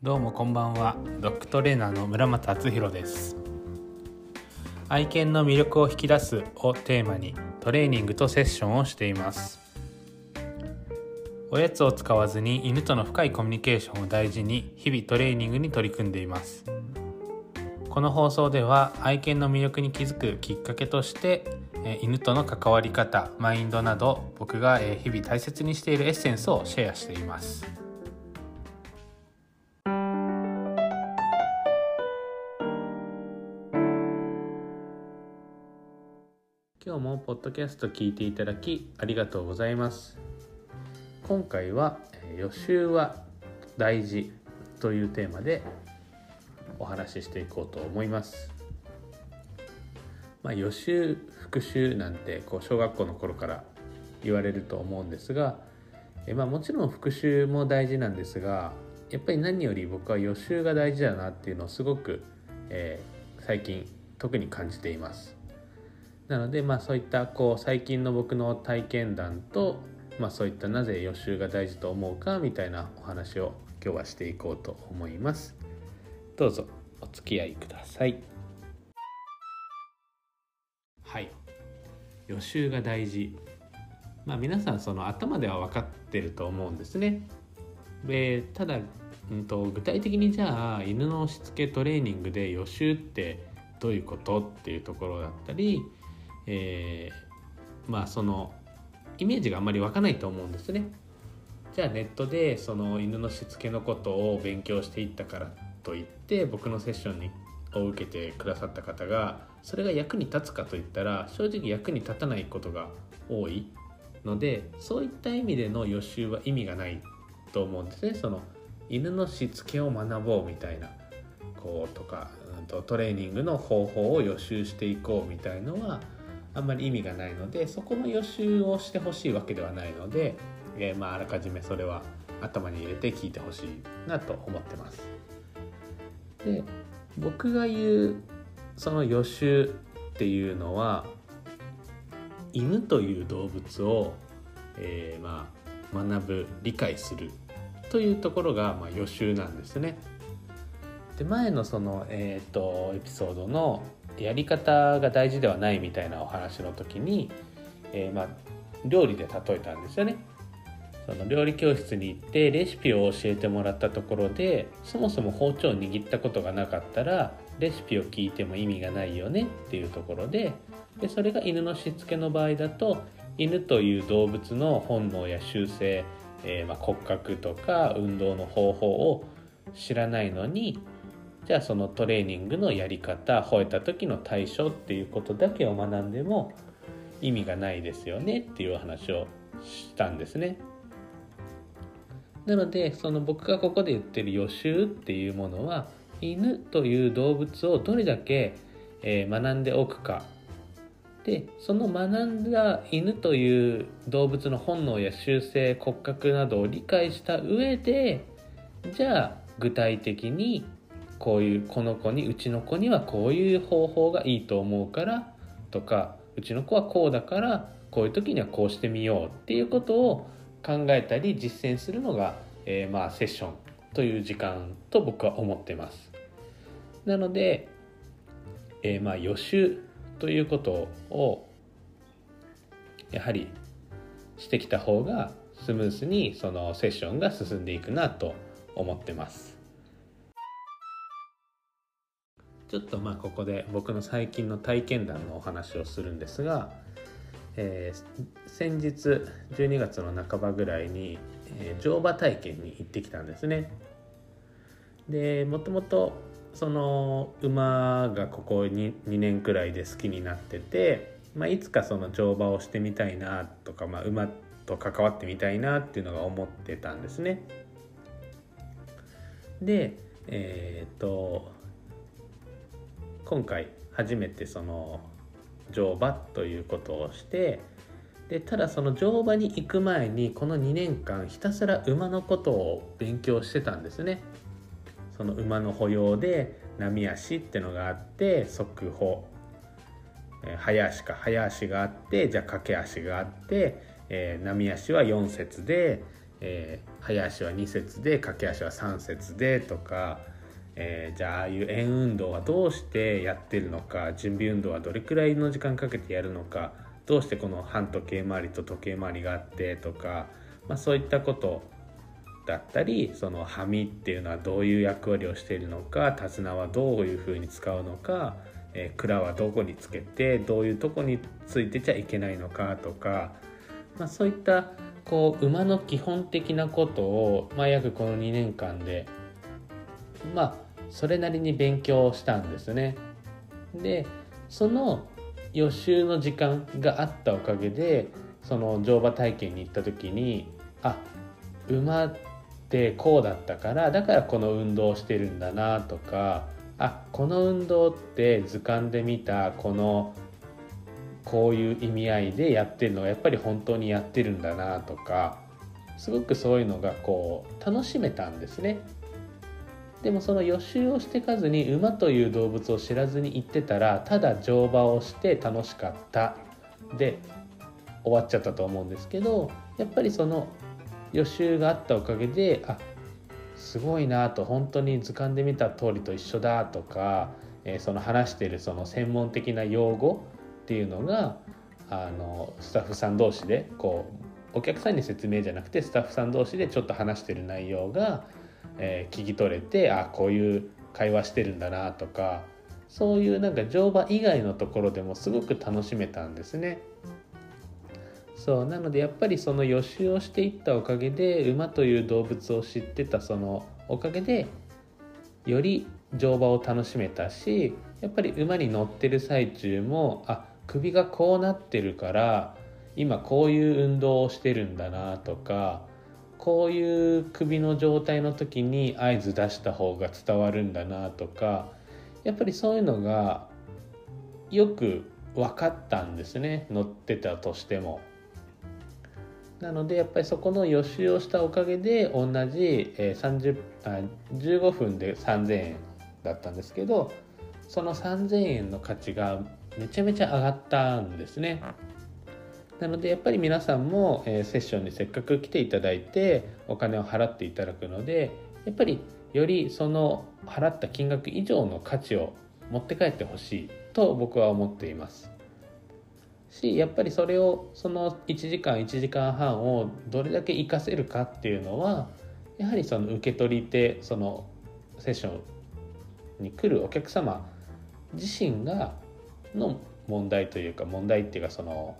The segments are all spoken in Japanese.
どうもこんばんは。ドッグトレーナーの村松敦弘です。愛犬の魅力を引き出すをテーマにトレーニングとセッションをしています。おやつを使わずに犬との深いコミュニケーションを大事に日々トレーニングに取り組んでいます。この放送では愛犬の魅力に気づくきっかけとして犬との関わり方マインドなど僕が日々大切にしているエッセンスをシェアしています。もポッドキャスト聞いていただきありがとうございます。今回は予習は大事というテーマでお話ししていこうと思います。まあ、予習復習なんてこう小学校の頃から言われると思うんですがえ、まあ、もちろん復習も大事なんですがやっぱり何より僕は予習が大事だなっていうのをすごく、えー、最近特に感じています。なのでまあそういったこう最近の僕の体験談と、まあ、そういったなぜ予習が大事と思うかみたいなお話を今日はしていこうと思います。どうぞお付き合いください。はい。予習が大事。まあ皆さんその頭では分かってると思うんですね。でただ、うんと、具体的にじゃあ犬のしつけトレーニングで予習ってどういうことっていうところだったり、えー、まあそのイメージがあんまり湧かないと思うんですね。じゃあネットでその犬のしつけのことを勉強していったからといって僕のセッションにを受けてくださった方がそれが役に立つかといったら正直役に立たないことが多いのでそういった意味での予習は意味がないと思うんですね。その犬のしつけを学ぼうみたいなこうとか、うん、とトレーニングの方法を予習していこうみたいのはあんまり意味がないのでそこの予習をしてほしいわけではないので、えー、まあ、あらかじめそれは頭に入れて聞いてほしいなと思ってます。で僕が言うその予習っていうのは犬という動物を、えー、まあ、学ぶ理解するというところが、まあ、予習なんですね。で前のその、えーと、エピソードのやり方が大事ではないみたいなお話の時に、えー、まあ、料理で例えたんですよね。その料理教室に行ってレシピを教えてもらったところでそもそも包丁を握ったことがなかったらレシピを聞いても意味がないよねっていうところででそれが犬のしつけの場合だと犬という動物の本能や習性、えー、ま骨格とか運動の方法を知らないのにじゃあそのトレーニングのやり方吠えた時の対処っていうことだけを学んでも意味がないですよねっていう話をしたんですね。なのでその僕がここで言ってる予習っていうものは犬という動物をどれだけ、学んでおくかでその学んだ犬という動物の本能や習性骨格などを理解した上でじゃあ具体的にこういうこの子にうちの子にはこういう方法がいいと思うからとかうちの子はこうだからこういう時にはこうしてみようっていうことを考えたり実践するのが、えー、まあセッションという時間と僕は思ってます。なので、えー、まあ予習ということをやはりしてきた方がスムースにそのセッションが進んでいくなと思ってます。ちょっとまあここで僕の最近の体験談のお話をするんですが、えー、先日12月の半ばぐらいに、えー、乗馬体験に行ってきたんですね。でもともとその馬がここ 2, 2年くらいで好きになってて、まあ、いつかその乗馬をしてみたいなとか、まあ、馬と関わってみたいなっていうのが思ってたんですね。でえっ、と今回初めてその乗馬ということをしてでただその乗馬に行く前にこの2年間ひたすら馬のことを勉強してたんですね。その馬の歩様で波足ってのがあって側歩、えー、早足か早足があってじゃあ駆け足があって、えー、波足は4節で、えー、早足は2節で駆け足は3節でとか、えー、じゃあああいう円運動はどうしてやってるのか準備運動はどれくらいの時間かけてやるのかどうしてこの反時計回りと時計回りがあってとか、まあ、そういったことだったりそのはみっていうのはどういう役割をしているのか手綱はどういうふうに使うのか、えー、蔵はどこにつけてどういうとこについてちゃいけないのかとか、まあ、そういったこう馬の基本的なことを、まあ、約この2年間でまあそれなりに勉強したんですね。でその予習の時間があったおかげでその乗馬体験に行った時にあ馬ってこうだったからだからこの運動をしてるんだなとかあこの運動って図鑑で見たこのこういう意味合いでやってるのがやっぱり本当にやってるんだなとかすごくそういうのがこう楽しめたんですね。でもその予習をしてかずに馬という動物を知らずに行ってたらただ乗馬をして楽しかった。で終わっちゃったと思うんですけどやっぱりその予習があったおかげであすごいなと本当に図鑑で見た通りと一緒だとか、えー、その話してるその専門的な用語っていうのがあのスタッフさん同士でこうお客さんに説明じゃなくてスタッフさん同士でちょっと話してる内容がえー、聞き取れてあこういう会話してるんだなとかそういうなんか乗馬以外のところでもすごく楽しめたんですね。そうなのでやっぱりその予習をしていったおかげで馬という動物を知ってたそのおかげでより乗馬を楽しめたしやっぱり馬に乗ってる最中もあ首がこうなってるから今こういう運動をしてるんだなとかこういう首の状態の時に合図出した方が伝わるんだなとかやっぱりそういうのがよく分かったんですね乗ってたとしても。なのでやっぱりそこの予習をしたおかげで同じ30あ15分で3,000円だったんですけどその3,000円の価値がめちゃめちゃ上がったんですね。なのでやっぱり皆さんも、えセッションにせっかく来ていただいてお金を払っていただくのでやっぱりよりその払った金額以上の価値を持って帰ってほしいと僕は思っています。しやっぱりそれをその1時間1時間半をどれだけ活かせるかっていうのはやはりその受け取り手そのセッションに来るお客様自身がの問題というか問題っていうかその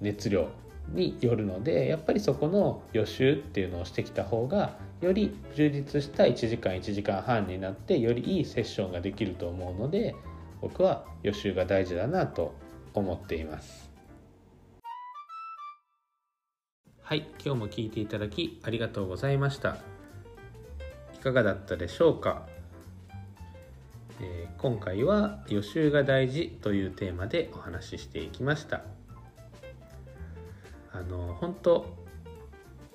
熱量によるのでやっぱりそこの予習っていうのをしてきた方がより充実した1時間1時間半になってよりいいセッションができると思うので僕は予習が大事だなと思っています。はい今日も聞いていただきありがとうございました。いかがだったでしょうか、えー、今回は予習が大事というテーマでお話ししていきました。あの本当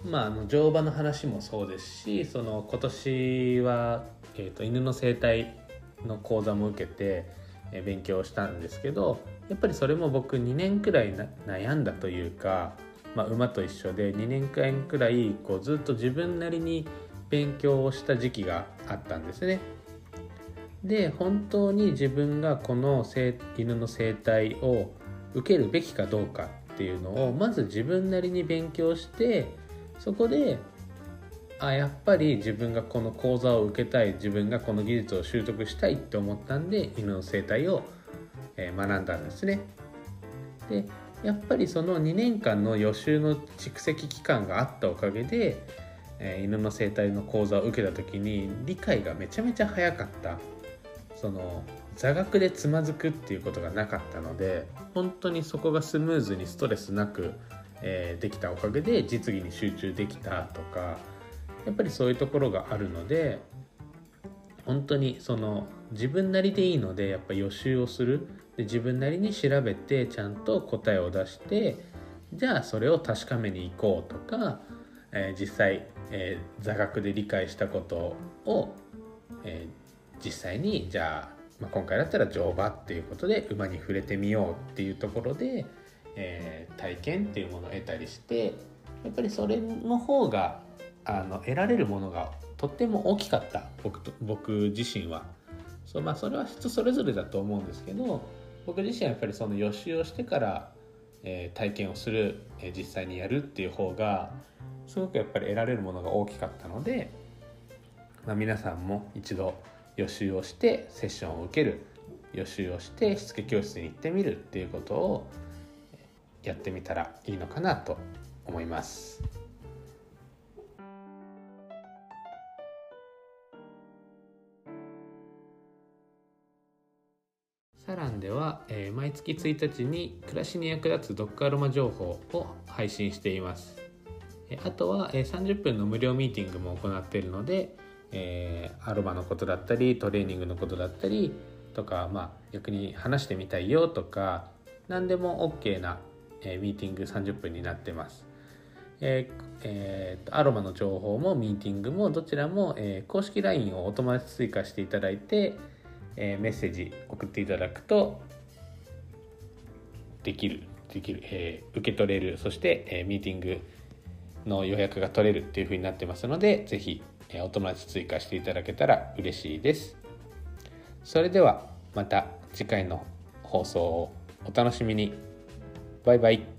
まああの乗馬の話もそうですしその今年は、えーと、犬の生態の講座も受けて、えー、勉強したんですけどやっぱりそれも僕2年くらい悩んだというか、まあ、馬と一緒で2年間くらいこうずっと自分なりに勉強をした時期があったんですね。で本当に自分がこの犬の生態を受けるべきかどうかっていうのをまず自分なりに勉強してそこであやっぱり自分がこの講座を受けたい自分がこの技術を習得したいって思ったんで犬の生態を、え学んだんですね。でやっぱりその2年間の予習の蓄積期間があったおかげで、え犬の生態の講座を受けた時に理解がめちゃめちゃ早かったその座学でつまずくっていうことがなかったので本当にそこがスムーズにストレスなく、えー、できたおかげで実技に集中できたとかやっぱりそういうところがあるので本当にその自分なりでいいのでやっぱ予習をする。で自分なりに調べてちゃんと答えを出してじゃあそれを確かめに行こうとか、えー、実際、えー、座学で理解したことを、えー、実際にじゃあまあ、今回だったら乗馬っていうことで馬に触れてみようっていうところで、えー、体験っていうものを得たりしてやっぱりそれの方があの得られるものがとっても大きかった僕と僕自身は。そう、まあ、それは人それぞれだと思うんですけど僕自身はやっぱりその予習をしてから、えー、体験をする、えー、実際にやるっていう方がすごくやっぱり得られるものが大きかったので、まあ、皆さんも一度予習をしてセッションを受ける予習をしてしつけ教室に行ってみるっていうことをやってみたらいいのかなと思います。サランでは、えー、毎月1日に暮らしに役立つドッグアロマ情報を配信しています。あとは、えー、30分の無料ミーティングも行っているので、えー、アロマのことだったりトレーニングのことだったりとか、まあ、逆に話してみたいよとか何でも OK な、えー、ミーティング30分になってます。えーえー、アロマの情報もミーティングもどちらも、えー、公式 LINE をお友達追加していただいて、えー、メッセージ送っていただくとできるできる、えー、受け取れるそして、えー、ミーティングの予約が取れるっていうふうになってますので是非、え、お友達追加していただけたら嬉しいです。それではまた次回の放送をお楽しみに。バイバイ。